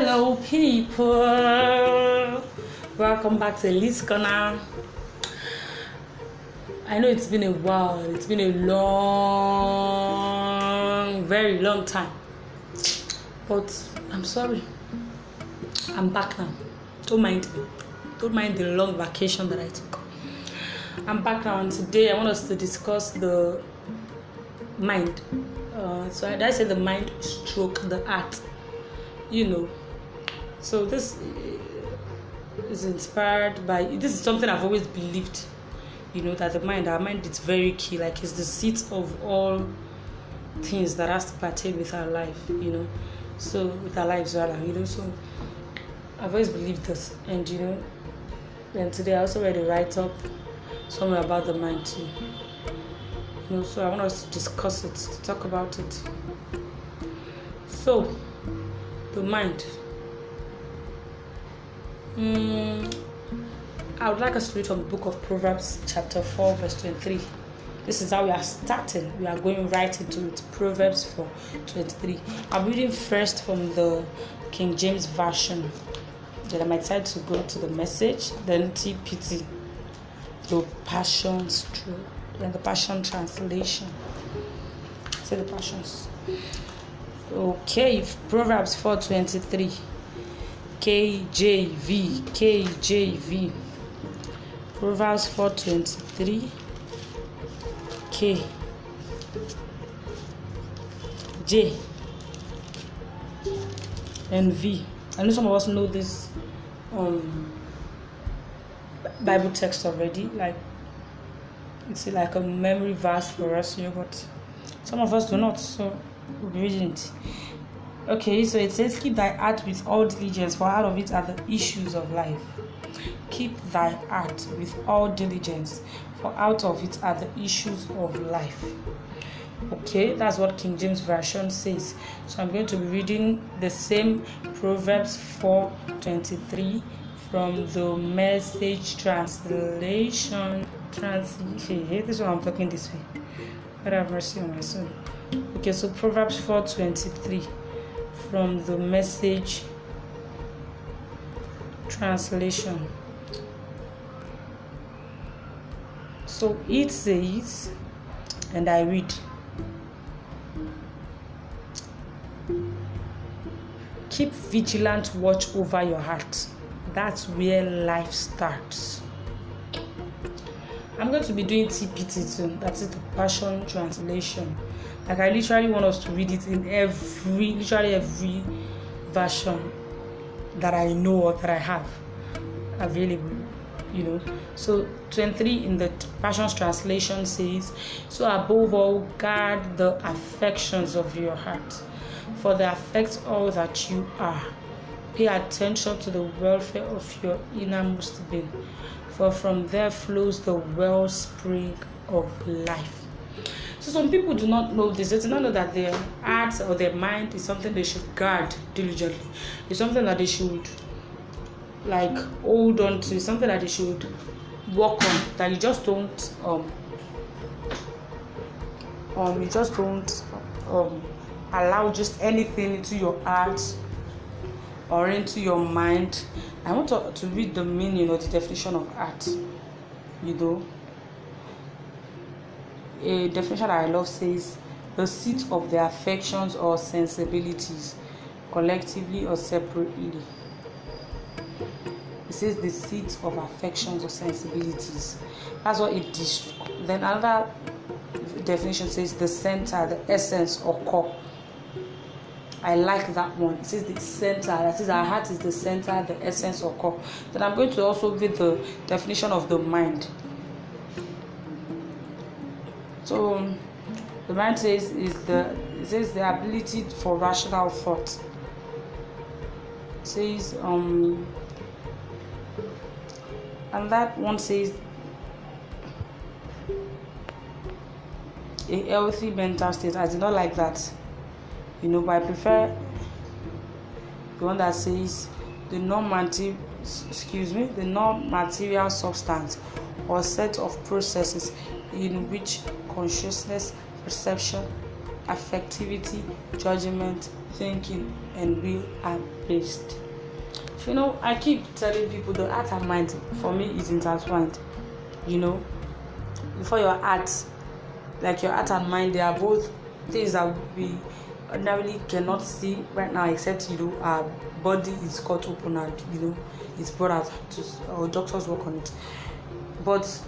Hello, people. Welcome back to Elise Corner. I know it's been a while. It's been a long, very long time. But I'm sorry. I'm back now. Don't mind. Don't mind the long vacation that I took. I'm back now, and today I want us to discuss the mind. Uh, so I, I say the mind stroke the art. You know. So this is inspired by. This is something I've always believed. You know that the mind, our mind, is very key. Like it's the seat of all things that has to pertain with our life. You know. So with our lives rather. You know. So I've always believed this, and you know. And today I also read a write up somewhere about the mind too. You know, so I want us to discuss it, to talk about it. So, the mind. Mm, I would like us to read from the book of Proverbs, chapter 4, verse 23. This is how we are starting. We are going right into it. Proverbs 4 23. I'm reading first from the King James Version. Then I might decide to go to the message, then TPT, the Passion then the Passion Translation. Say the Passions. Okay, Proverbs 4:23. KJV, KJV. Proverbs 4:23. K. J. And V. I know some of us know this um, Bible text already. Like it's like a memory verse for us, you know, but some of us do not. So be reading it. Okay, so it says, Keep thy heart with all diligence, for out of it are the issues of life. Keep thy heart with all diligence, for out of it are the issues of life. Okay, that's what King James Version says. So I'm going to be reading the same Proverbs 4:23 from the Message Translation. Translation. This is why I'm talking this way. God have mercy on my soul. Okay, so Proverbs 4:23 from the Message Translation. So it says, and I read. Keep vigilant watch over your heart. That's where life starts. I'm going to be doing TPT too. That is the Passion Translation. Like I literally want us to read it in every, literally every version that I know or that I have available. You know. So 23 in the Passion's translation says, "So above all, guard the affections of your heart, for they affect all that you are." Pay attention to the welfare of your innermost being, for from there flows the wellspring of life. So some people do not know this. They do not know that their heart or their mind is something they should guard diligently. It's something that they should like hold on to. It's something that they should work on. That you just don't um um you just don't um allow just anything into your heart or into your mind. I want to, to read the meaning or the definition of art. You know, a definition I love says the seat of the affections or sensibilities, collectively or separately. It says the seat of affections or sensibilities. That's what it is. Then another definition says the center, the essence or core I like that one. It says the center. That says our heart is the center, the essence or core. Then I'm going to also read the definition of the mind. So the mind says is the says the ability for rational thought. Says um and that one says a healthy mental state. I do not like that you know but i prefer the one that says the non-material excuse me the non-material substance or set of processes in which consciousness perception affectivity, judgment, thinking, and will are based. You know, I keep telling people the heart and mind for me is intertwined. You know, before your heart, like your heart and mind, they are both things that we ordinarily cannot see right now, except you know our body is cut open and you know it's brought out to or doctors work on it. But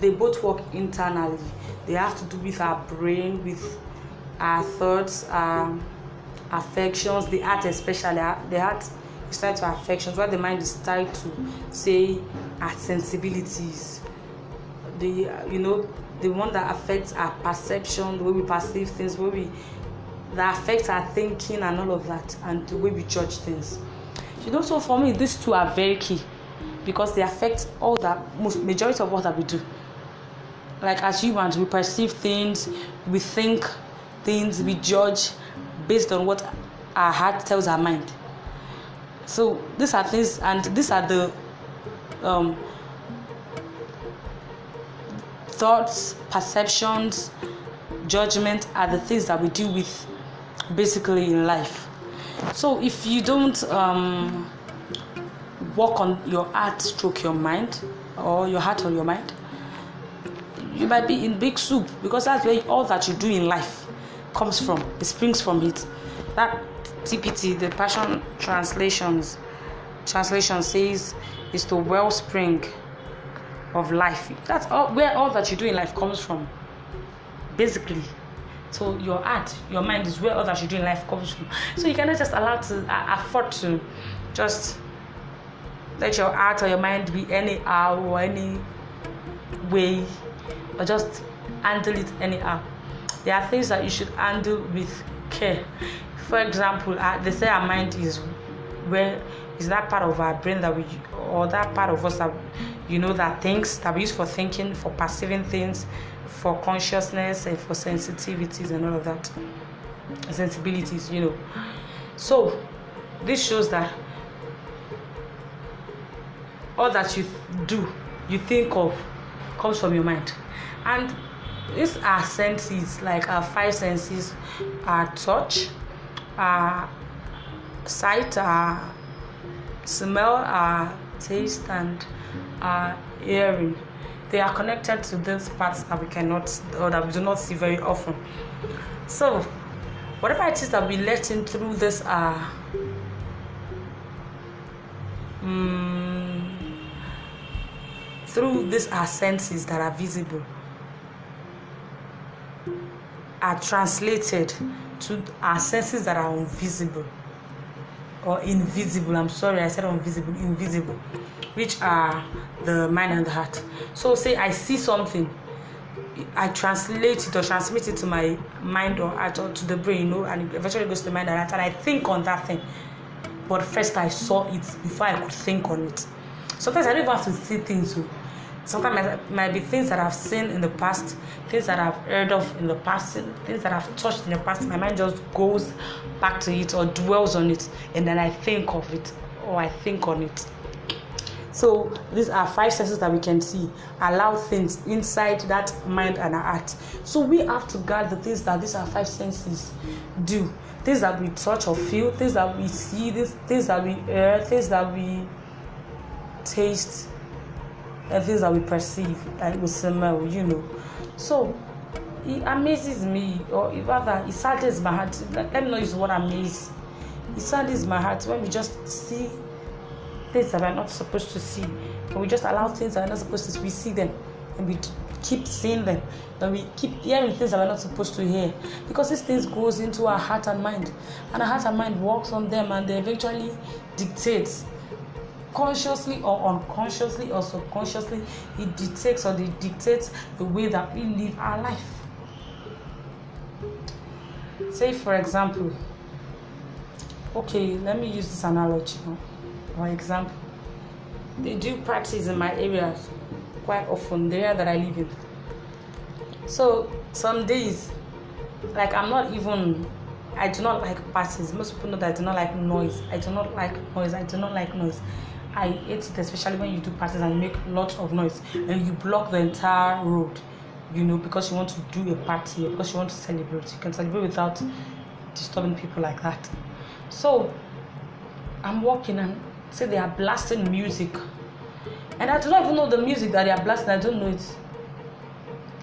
they both work internally. They have to do with our brain, with our thoughts, our affections, the heart especially. The heart is tied to affections, while the mind is tied to, say, our sensibilities. The you know the one that affects our perception, the way we perceive things, the way we that affects our thinking and all of that, and the way we judge things. You know, so for me, these two are very key because they affect all that most majority of what that we do. Like as humans, we perceive things, we think things, we judge based on what our heart tells our mind. So these are things, and these are the um, thoughts, perceptions, judgment are the things that we deal with basically in life. So if you don't um, work on your heart, stroke your mind, or your heart on your mind, you might be in big soup because that's where all that you do in life comes from. It springs from it. That TPT, the Passion translations translation says is the wellspring of life. That's all where all that you do in life comes from. Basically. So your heart, your mind is where all that you do in life comes from. So you cannot just allow to uh, afford to just let your heart or your mind be any hour or any way or just handle it anyhow. There are things that you should handle with care. For example, they say our mind is where is that part of our brain that we or that part of us that you know that thinks that we use for thinking, for perceiving things, for consciousness and for sensitivities and all of that. Sensibilities, you know. So this shows that all that you do, you think of, comes from your mind. And these are senses, like our five senses, our touch, our sight, our smell, our taste, and our hearing. They are connected to these parts that we cannot or that we do not see very often. So, whatever it is that we let in through this uh, um, through these our senses that are visible are translated to our senses that are invisible or invisible. I'm sorry, I said invisible, invisible, which are the mind and the heart. So, say I see something, I translate it or transmit it to my mind or heart or to the brain, you know, and it eventually goes to the mind and heart, and I think on that thing. But first, I saw it before I could think on it. Sometimes I don't even have to see things. So sometimes might be things that I've seen in the past, things that I've heard of in the past, things that I've touched in the past. My mind just goes back to it or dwells on it, and then I think of it or I think on it. So these are five senses that we can see. Allow things inside that mind and heart. So we have to guard the things that these are five senses do. Things that we touch or feel, things that we see, things that we hear, things that we taste, things that we perceive, and we smell, you know. So it amazes me, or rather, it saddens my heart. Let me know is what amazes. It saddens my heart when we just see things that we're not supposed to see, and we just allow things that we're not supposed to see. We see them, and we keep seeing them, and we keep hearing things that we're not supposed to hear, because these things goes into our heart and mind, and our heart and mind works on them, and they eventually dictates consciously or unconsciously or subconsciously it dictates or it dictates the way that we live our life. Say for example okay let me use this analogy or example they do parties in my area quite often the area that i live in. So some days like i'm not even i do not like parties. Most people know that i do not like noise. I do not like noise. I do not like noise I hate it, especially when you do parties and you make lots of noise and you block the entire road. you know, because you want to do a party or because you want to celebrate. You can celebrate without disturbing people like that. So I'm walking and say they are blasting music. And I do not even know the music that they are blasting, I don't know it.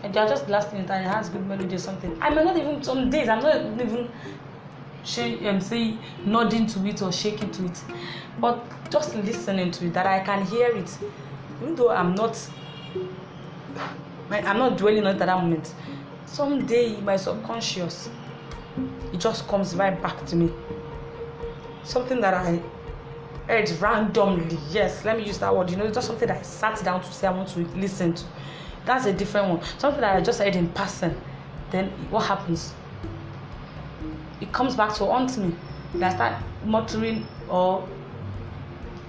And they are just blasting it and it has good melody or something. I may not even some days I'm not even shake um, say nodding to it or shaking to it. But just listening to it that I can hear it. Even though I'm not I'm not dwelling on it at that moment. Someday my subconscious it just comes right back to me. Something that I heard randomly. Yes, let me use that word. You know, it's just something that I sat down to say I want to listen to. That's a different one. Something that I just heard in person. Then what happens? It comes back to haunt me. And I start muttering or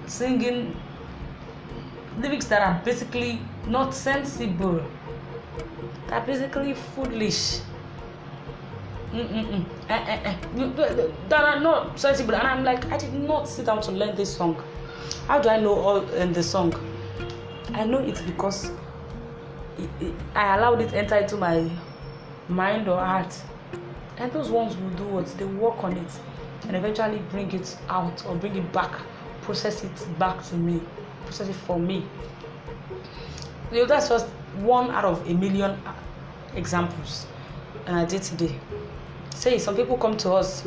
singing lyrics that are basically not sensible. They're basically foolish. Mm-mm-mm. Eh, eh, eh. That are not sensible. And I'm like, I did not sit down to learn this song. How do I know all in the song? I know it's because it, it, I allowed it enter into my mind or heart. And those ones will do what? They work on it and eventually bring it out or bring it back, process it back to me, process it for me. You know, that's just one out of a million examples and I did today. Say some people come to us.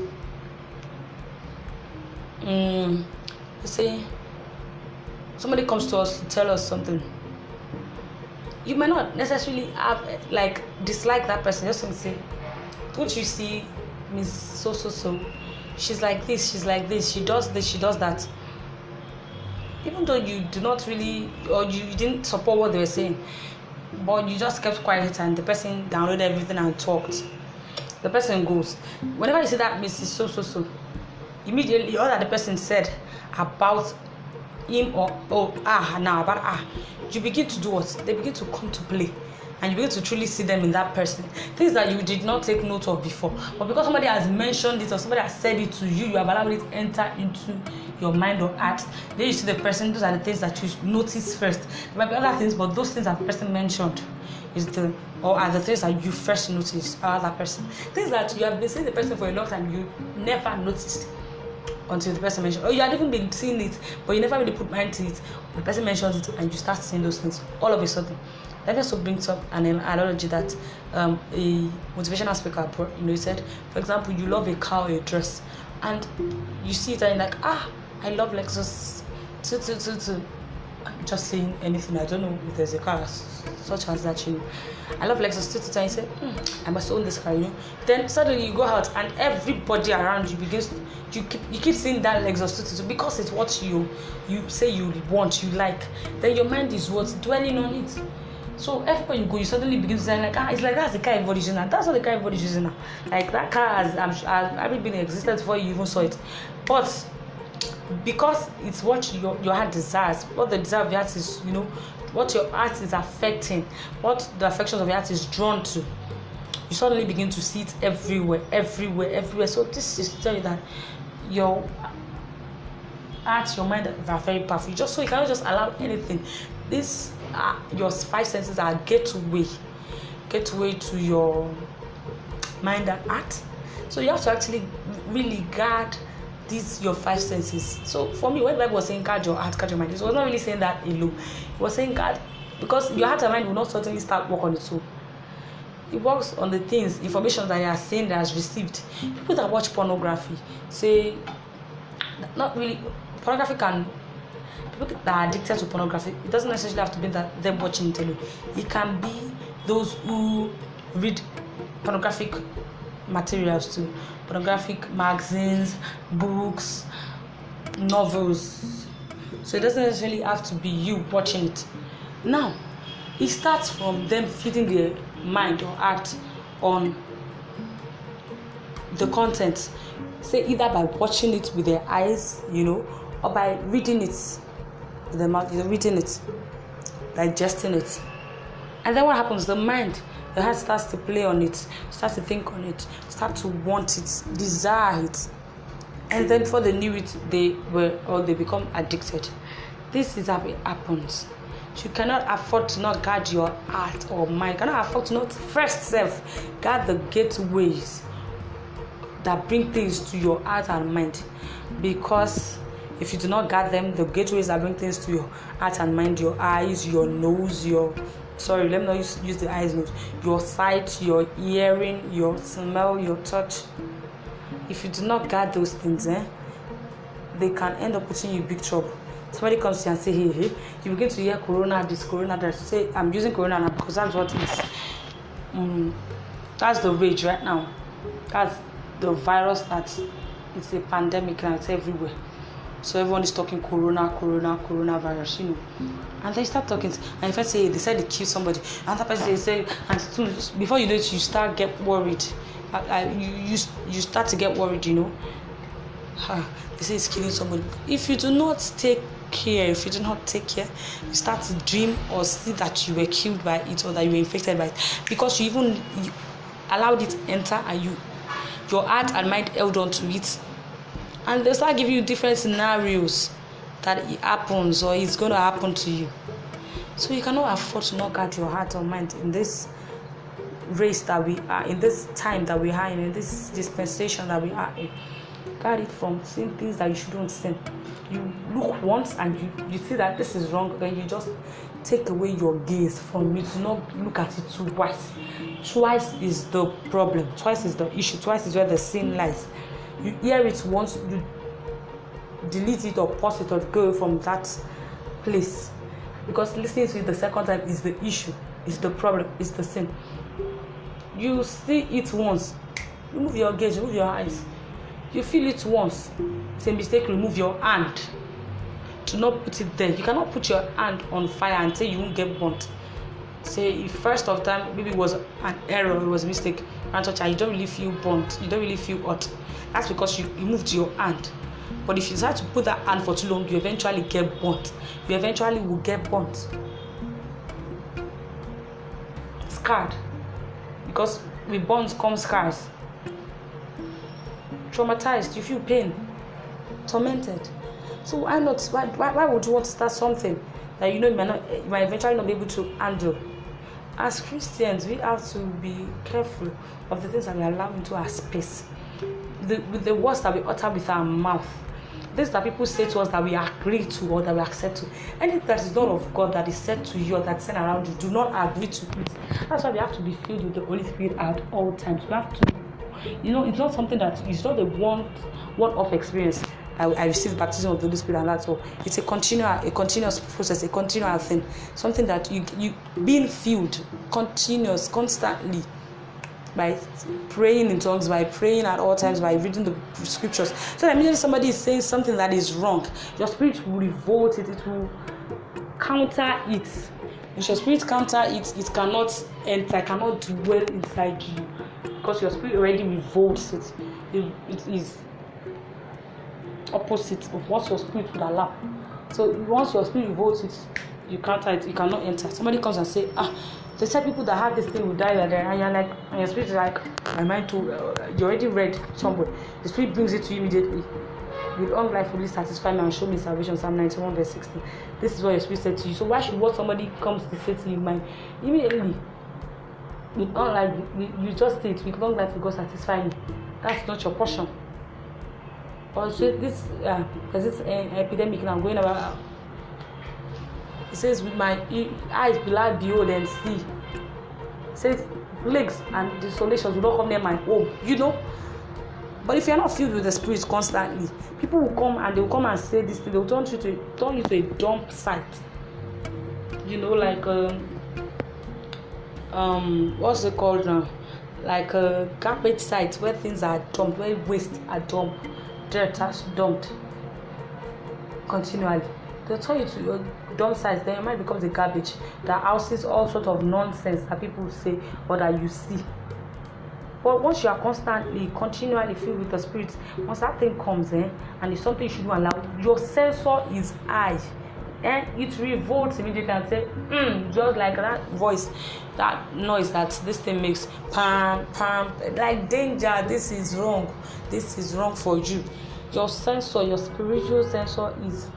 Mm, say somebody comes to us to tell us something. You may not necessarily have like dislike that person. Just say, don't you see Miss So So So? She's like this. She's like this. She does this. She does that. Even though you do not really or you didn't support what they were saying, but you just kept quiet and the person downloaded everything and talked the person goes whenever you see that mrs so so so immediately all that the person said about him or oh ah now about ah you begin to do what they begin to come to play and you begin to truly see them in that person. Things that you did not take note of before. But because somebody has mentioned it or somebody has said it to you you have allowed it enter into your mind or heart. Then you see the person those are the things that you notice first. There might be other things but those things that person mentioned is the or are the things that you first noticed about that person. Things that you have been seeing the person for a long time you never noticed until the person mentioned or you had even been seeing it but you never really put mind to it. The person mentions it and you start seeing those things all of a sudden that also brings up an analogy that um, a motivational speaker you know said for example you love a car or a dress and you see it and like ah i love lexus too, too, too, too. just saying anything i don't know if there's a car such as that you know i love lexus too, too, too. you say hmm, i must own this car you know then suddenly you go out and everybody around you begins you keep you keep seeing that lexus too, too, too because it's what you you say you want you like then your mind is what dwelling on it so everywhere you go, you suddenly begin to say like, ah, it's like that's the car everybody's using now. That's what the car everybody's using now. Like that car has, I'm, has already been in existence before you even saw it. But because it's what your your heart desires, what the desire of your heart is, you know, what your heart is affecting, what the affections of your heart is drawn to. You suddenly begin to see it everywhere, everywhere, everywhere. So this is to tell you that your heart, your mind are very powerful. Just so you cannot just allow anything. This uh, your five senses are gateway gateway to your mind and heart. So you have to actually really guard these your five senses. So for me when the bible was saying guard your heart guard your mind it was not really saying that alone. It was saying guard because your heart and mind will not certainly start work on its own. It works on the things information that you are saying that has received. People that watch pornography say not really pornography can people that are addicted to pornography. It doesn't necessarily have to be that them watching it it can be those who read pornographic materials too. Pornographic magazines books novels. So it doesn't necessarily have to be you watching it. Now it starts from them feeding their mind or heart on the content. Say either by watching it with their eyes you know or by reading it the mouth, you're reading it, digesting it. And then what happens? The mind, the heart starts to play on it, starts to think on it, start to want it, desire it. And then before they knew it, they were or they become addicted. This is how it happens. you cannot afford to not guard your heart or mind you cannot afford to not first self guard the gateways that bring things to your heart and mind because if you do not guard them the gateways that bring things to your heart and mind your eyes your nose your sorry let me not use, use the eyes nose your sight your hearing your smell your touch. If you do not guard those things eh they can end up putting you in big trouble. Somebody comes to you and say hey hey you begin to hear corona this corona that say i'm using corona now because that's what is um, that's the rage right now. That's the virus that it's a pandemic and it's everywhere so everyone is talking corona corona coronavirus you know. And they start talking and if I say they said they killed somebody. And another person they say and soon, before you know it you start get worried. Uh, uh, you, you you start to get worried you know. They say it's killing somebody. If you do not take care if you do not take care you start to dream or see that you were killed by it or that you were infected by it. Because you even you allowed it enter and you your heart and mind held on to it and they start giving you different scenarios that it happens or it's going to happen to you. So you cannot afford to not guard your heart or mind in this race that we are in this time that we are in, in this dispensation that we are in. Guard it from seeing things that you shouldn't see. You look once and you you see that this is wrong then you just take away your gaze from it. Do not look at it twice. Twice is the problem. Twice is the issue. Twice is where the sin lies you hear it once you delete it or pause it or go from that place. Because listening to it the second time is the issue is the problem is the sin you see it once remove your gaze remove your eyes. You feel it once it's a mistake remove your hand. Do not put it there. You cannot put your hand on fire and say you won't get burnt. Say if first of time maybe it was an error it was a mistake touch and you don't really feel burnt you don't really feel hot. That's because you, you moved your hand. But if you decide to put that hand for too long you eventually get burnt. You eventually will get burnt. Scarred. Because with burns come scars. Traumatized. You feel pain. Tormented. So why not? Why, why, why would you want to start something that you know you might not you might eventually not be able to handle as christians we have to be careful of the things that we allow into our space. The with the words that we utter with our mouth. Things that people say to us that we agree to or that we accept to. Anything that is not of god that is said to you or that's said around you do not agree to it. That's why we have to be filled with the holy spirit at all times. We have to you know it's not something that it's not a one one off experience I, I received baptism of the Holy Spirit and that's all. It's a continual, a continuous process, a continual thing. Something that you you being filled, continuous, constantly, by praying in tongues, by praying at all times, by reading the scriptures. So immediately somebody is saying something that is wrong, your spirit will revolt it, it will counter it. If your spirit counter it, it cannot enter, cannot dwell inside you because your spirit already revolts it. It, it is opposite of what your spirit would allow. So once your spirit revolts it, you can't it, you cannot enter. Somebody comes and say, ah, they said people that have this thing will die like that, and you're like, and your spirit is like, my mind too. Uh, you already read somewhere. The spirit brings it to you immediately. With long life fully satisfy me and show me salvation. Psalm 91 verse 16. This is what your spirit said to you. So why should what somebody comes to say to you mind immediately? With long life, you just say it. With long life, will God satisfy me. That's not your portion say this uh, there's this uh, epidemic now going about it says with my eyes will I behold and see. It says plagues and desolations will not come near my home you know? But if you are not filled with the spirit constantly people will come and they will come and say this thing. They turn you to turn you to a dump site. You know like um, um what's it called now? Like a garbage site where things are dumped where waste are dumped dirt has dumped continually. They'll tell you to your dump sites then your mind becomes a garbage. That houses all sort of nonsense that people say or that you see. But once you are constantly continually filled with the spirit once that thing comes in and it's something you shouldn't allow your sensor is high and it revolts immediately and say mm, just like that voice that noise that this thing makes pam pam like danger this is wrong this is wrong for you. Your sensor your spiritual sensor is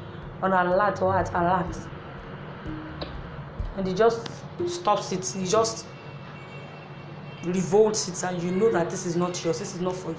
on alert or at alert. And he just stops it he just revolts it and you know that this is not yours this is not for you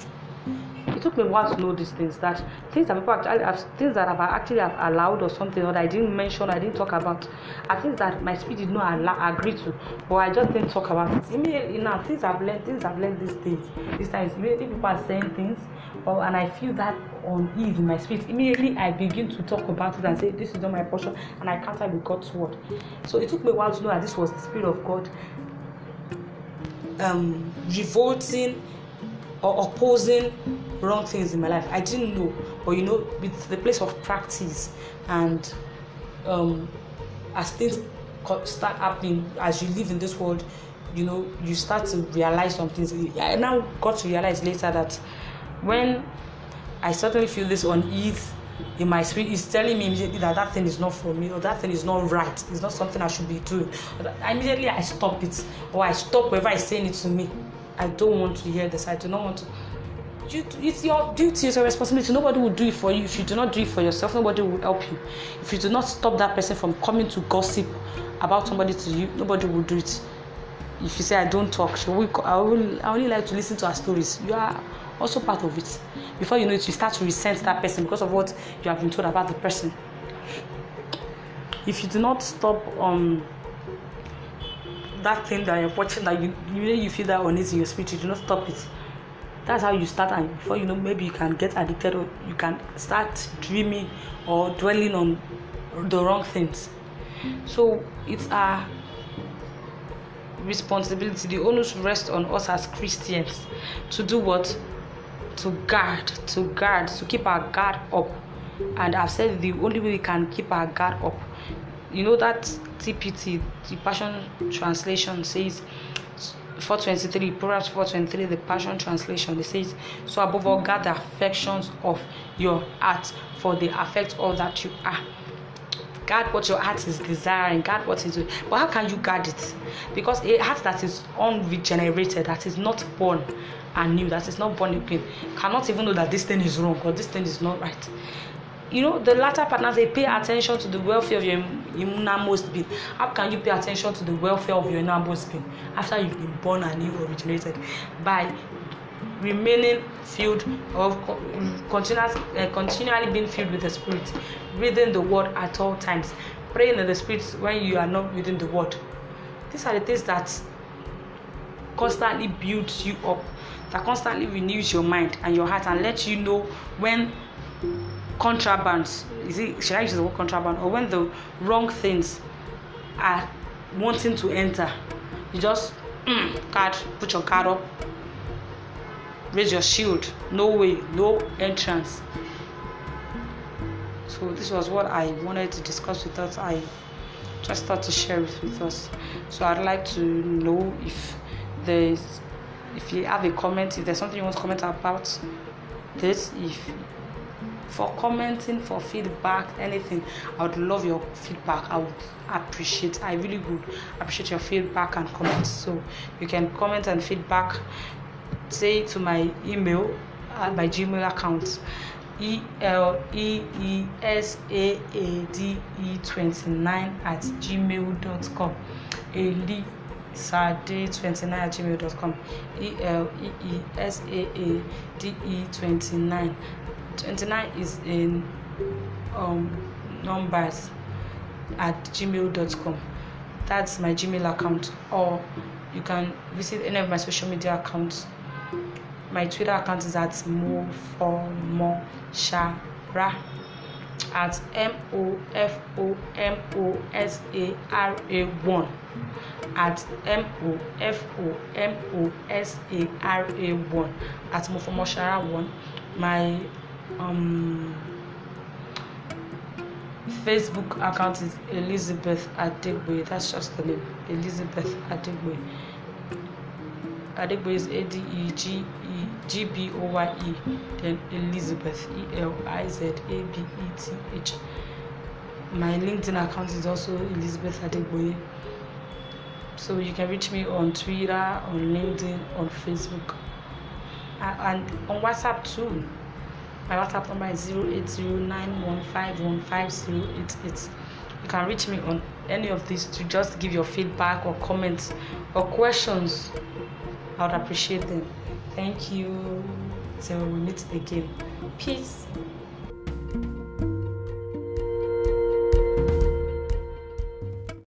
it took me a while to know these things that things that people actually have things that I've actually have allowed or something or that I didn't mention I didn't talk about are things that my spirit did not allow, agree to but I just didn't talk about it. Immediately now things I've learned things I've learned these days these times immediately people are saying things or and I feel that unease in my spirit. Immediately I begin to talk about it and say this is not my portion and I counter with God's word. So it took me a while to know that this was the spirit of God um revolting or opposing wrong things in my life. I didn't know, but you know, with the place of practice and um, as things start happening, as you live in this world, you know, you start to realize some things. I now got to realize later that when I suddenly feel this unease in my spirit it's telling me immediately that that thing is not for me or that thing is not right it's not something i should be doing immediately i stop it or i stop whoever is saying it to me i don't want to hear this i do not want to it's your duty, it's your responsibility. Nobody will do it for you. If you do not do it for yourself, nobody will help you. If you do not stop that person from coming to gossip about somebody to you, nobody will do it. If you say I don't talk, I, will, I only like to listen to our stories. You are also part of it. Before you know it, you start to resent that person because of what you have been told about the person. If you do not stop um that thing that you're watching that you you, you feel that uneasy in your spirit, you do not stop it that's how you start and before you know maybe you can get addicted or you can start dreaming or dwelling on the wrong things. So it's our responsibility. The onus rests on us as christians to do what? To guard to guard to keep our guard up. And i've said the only way we can keep our guard up you know that tpt the passion translation says 423 proverbs 423 the passion translation it says so above all guard the affections of your heart for they affect all that you are. Guard what your heart is desiring guard what is but how can you guard it? Because a heart that is unregenerated that is not born anew that is not born again cannot even know that this thing is wrong or this thing is not right you know the latter partners they pay attention to the welfare of your innermost being. How can you pay attention to the welfare of your innermost being after you've been born and you originated? By remaining filled of continuous, uh, continually being filled with the spirit reading the word at all times praying in the spirit when you are not reading the word. These are the things that constantly builds you up that constantly renews your mind and your heart and lets you know when contraband is it should I use the word contraband? Or when the wrong things are wanting to enter you just mm, card put your card up raise your shield. No way no entrance. So this was what i wanted to discuss with us. I just thought to share it with us. So i'd like to know if there's if you have a comment if there's something you want to comment about this if for commenting, for feedback, anything. I would love your feedback. I would appreciate. I really would appreciate your feedback and comments. So you can comment and feedback. Say to my email, uh, my Gmail account. E L E E S A A D E 29 at gmail.com. Eli Sade29 at gmail.com. E L E E S A A D E 29 29 is in um, numbers at gmail.com that's my gmail account. Or you can visit any of my social media accounts. My twitter account is at mo for mo shara at m o f o m o s a r a 1 at m o f o m o s a r a 1 at mofomoshara 1 my um, Facebook account is Elizabeth Adegboye. That's just the name, Elizabeth Adegboye. Adegboye is A D E G E G B O Y E. Then Elizabeth E L I Z A B E T H. My LinkedIn account is also Elizabeth Adegboye. So you can reach me on Twitter, on LinkedIn, on Facebook, and on WhatsApp too. My WhatsApp number is 080915150888. you can reach me on any of these to just give your feedback or comments or questions. I would appreciate them. Thank you. Till we meet again. Peace